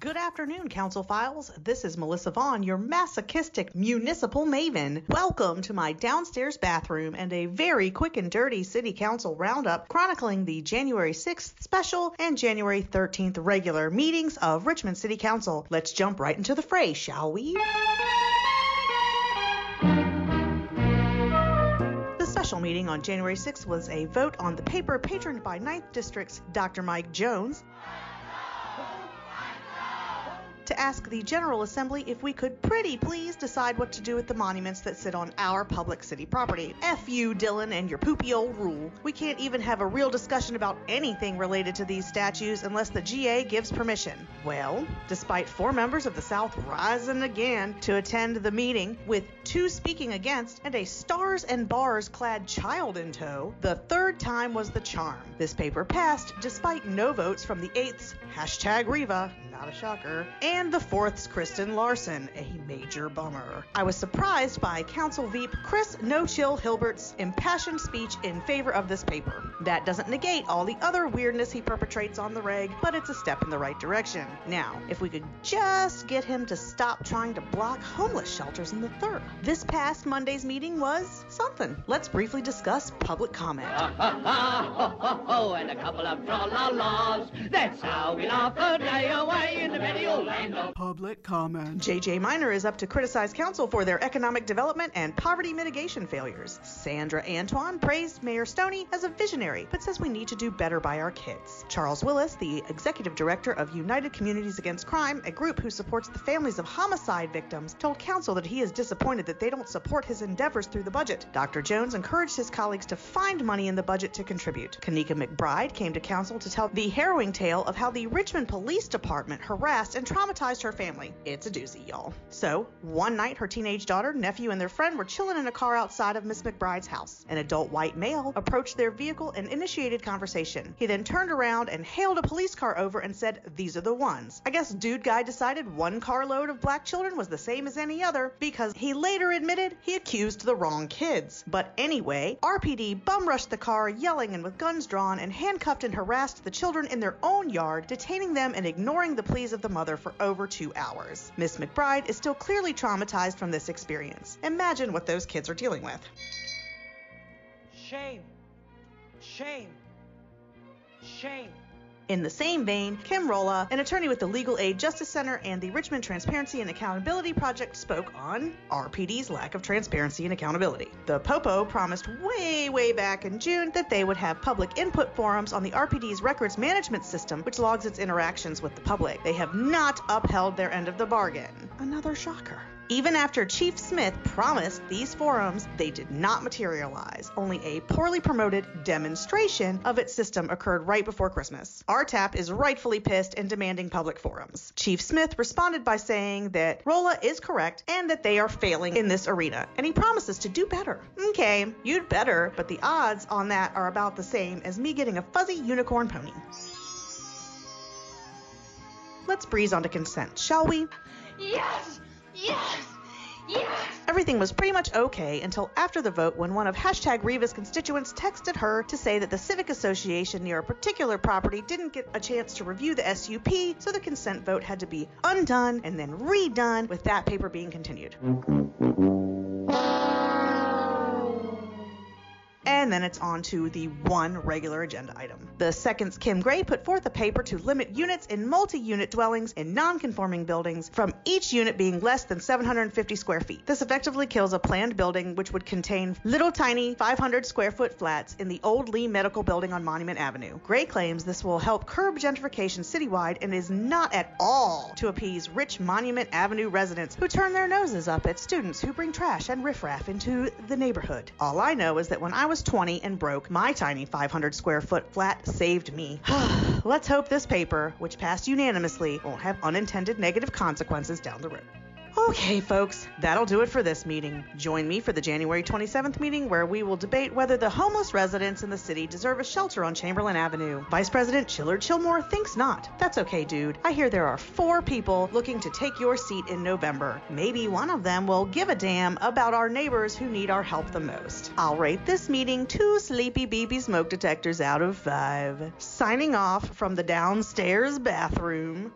Good afternoon, Council Files. This is Melissa Vaughn, your masochistic municipal maven. Welcome to my downstairs bathroom and a very quick and dirty City Council roundup chronicling the January 6th special and January 13th regular meetings of Richmond City Council. Let's jump right into the fray, shall we? The special meeting on January 6th was a vote on the paper patroned by 9th District's Dr. Mike Jones ask the General Assembly if we could pretty please decide what to do with the monuments that sit on our public city property. F you, Dillon, and your poopy old rule. We can't even have a real discussion about anything related to these statues unless the GA gives permission. Well, despite four members of the South rising again to attend the meeting, with two speaking against and a stars and bars clad child in tow, the third time was the charm. This paper passed despite no votes from the 8th's hashtag Reva, not a shocker, and the fourth's Kristen Larson, a major bummer. I was surprised by Council Veep Chris No Chill Hilbert's impassioned speech in favor of this paper. That doesn't negate all the other weirdness he perpetrates on the reg, but it's a step in the right direction. Now, if we could just get him to stop trying to block homeless shelters in the third. This past Monday's meeting was something. Let's briefly discuss public comment. And a couple of tra-la-las. That's how we laugh the old land of... Public comment. JJ Minor is up to criticize council for their economic development and poverty mitigation failures. Sandra Antoine praised Mayor Stoney as a visionary, but says we need to do better by our kids. Charles Willis, the executive director of United Communities Against Crime, a group who supports the families of homicide victims, told council that he is disappointed that they don't support his endeavors through the budget. Dr. Jones encouraged his colleagues to find money in the budget to contribute. Kanika McBride came to council to tell the harrowing tale of how the Richmond Police Department harassed and traumatized her family. It's a doozy, y'all. So, one night, her teenage daughter, nephew, and their friend were chilling in a car outside of Miss McBride's house. An adult white male approached their vehicle and initiated conversation. He then turned around and hailed a police car over and said, These are the ones. I guess Dude Guy decided one carload of black children was the same as any other because he later admitted he accused the wrong kids. But anyway, RPD bum rushed the car, yelling and with guns drawn, and handcuffed and harassed the children in their own yard, detaining them and ignoring the pleas of the mother for over two hours. Miss McBride is still clearly traumatized from this experience. Imagine what those kids are dealing with. Shame. Shame. Shame. In the same vein, Kim Rolla, an attorney with the Legal Aid Justice Center and the Richmond Transparency and Accountability Project, spoke on RPD's lack of transparency and accountability. The Popo promised way, way back in June that they would have public input forums on the RPD's records management system, which logs its interactions with the public. They have not upheld their end of the bargain. Another shocker. Even after Chief Smith promised these forums, they did not materialize. Only a poorly promoted demonstration of its system occurred right before Christmas. RTAP is rightfully pissed and demanding public forums. Chief Smith responded by saying that Rolla is correct and that they are failing in this arena, and he promises to do better. Okay, you'd better, but the odds on that are about the same as me getting a fuzzy unicorn pony. Let's breeze onto consent, shall we? Yes! Yes! Yes! Everything was pretty much okay until after the vote when one of hashtag Reva's constituents texted her to say that the Civic Association near a particular property didn't get a chance to review the SUP, so the consent vote had to be undone and then redone with that paper being continued. And then it's on to the one regular agenda item. The second's Kim Gray put forth a paper to limit units in multi unit dwellings in non conforming buildings from each unit being less than 750 square feet. This effectively kills a planned building which would contain little tiny 500 square foot flats in the old Lee Medical Building on Monument Avenue. Gray claims this will help curb gentrification citywide and is not at all to appease rich Monument Avenue residents who turn their noses up at students who bring trash and riffraff into the neighborhood. All I know is that when I was 20 and broke, my tiny 500 square foot flat saved me. Let's hope this paper, which passed unanimously, won't have unintended negative consequences down the road. Okay, folks, that'll do it for this meeting. Join me for the January 27th meeting where we will debate whether the homeless residents in the city deserve a shelter on Chamberlain Avenue. Vice President Chillard Chillmore thinks not. That's okay, dude. I hear there are four people looking to take your seat in November. Maybe one of them will give a damn about our neighbors who need our help the most. I'll rate this meeting two sleepy BB smoke detectors out of five. Signing off from the downstairs bathroom.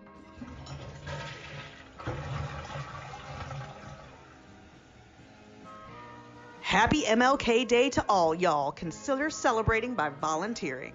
Happy MLK Day to all y'all. Consider celebrating by volunteering.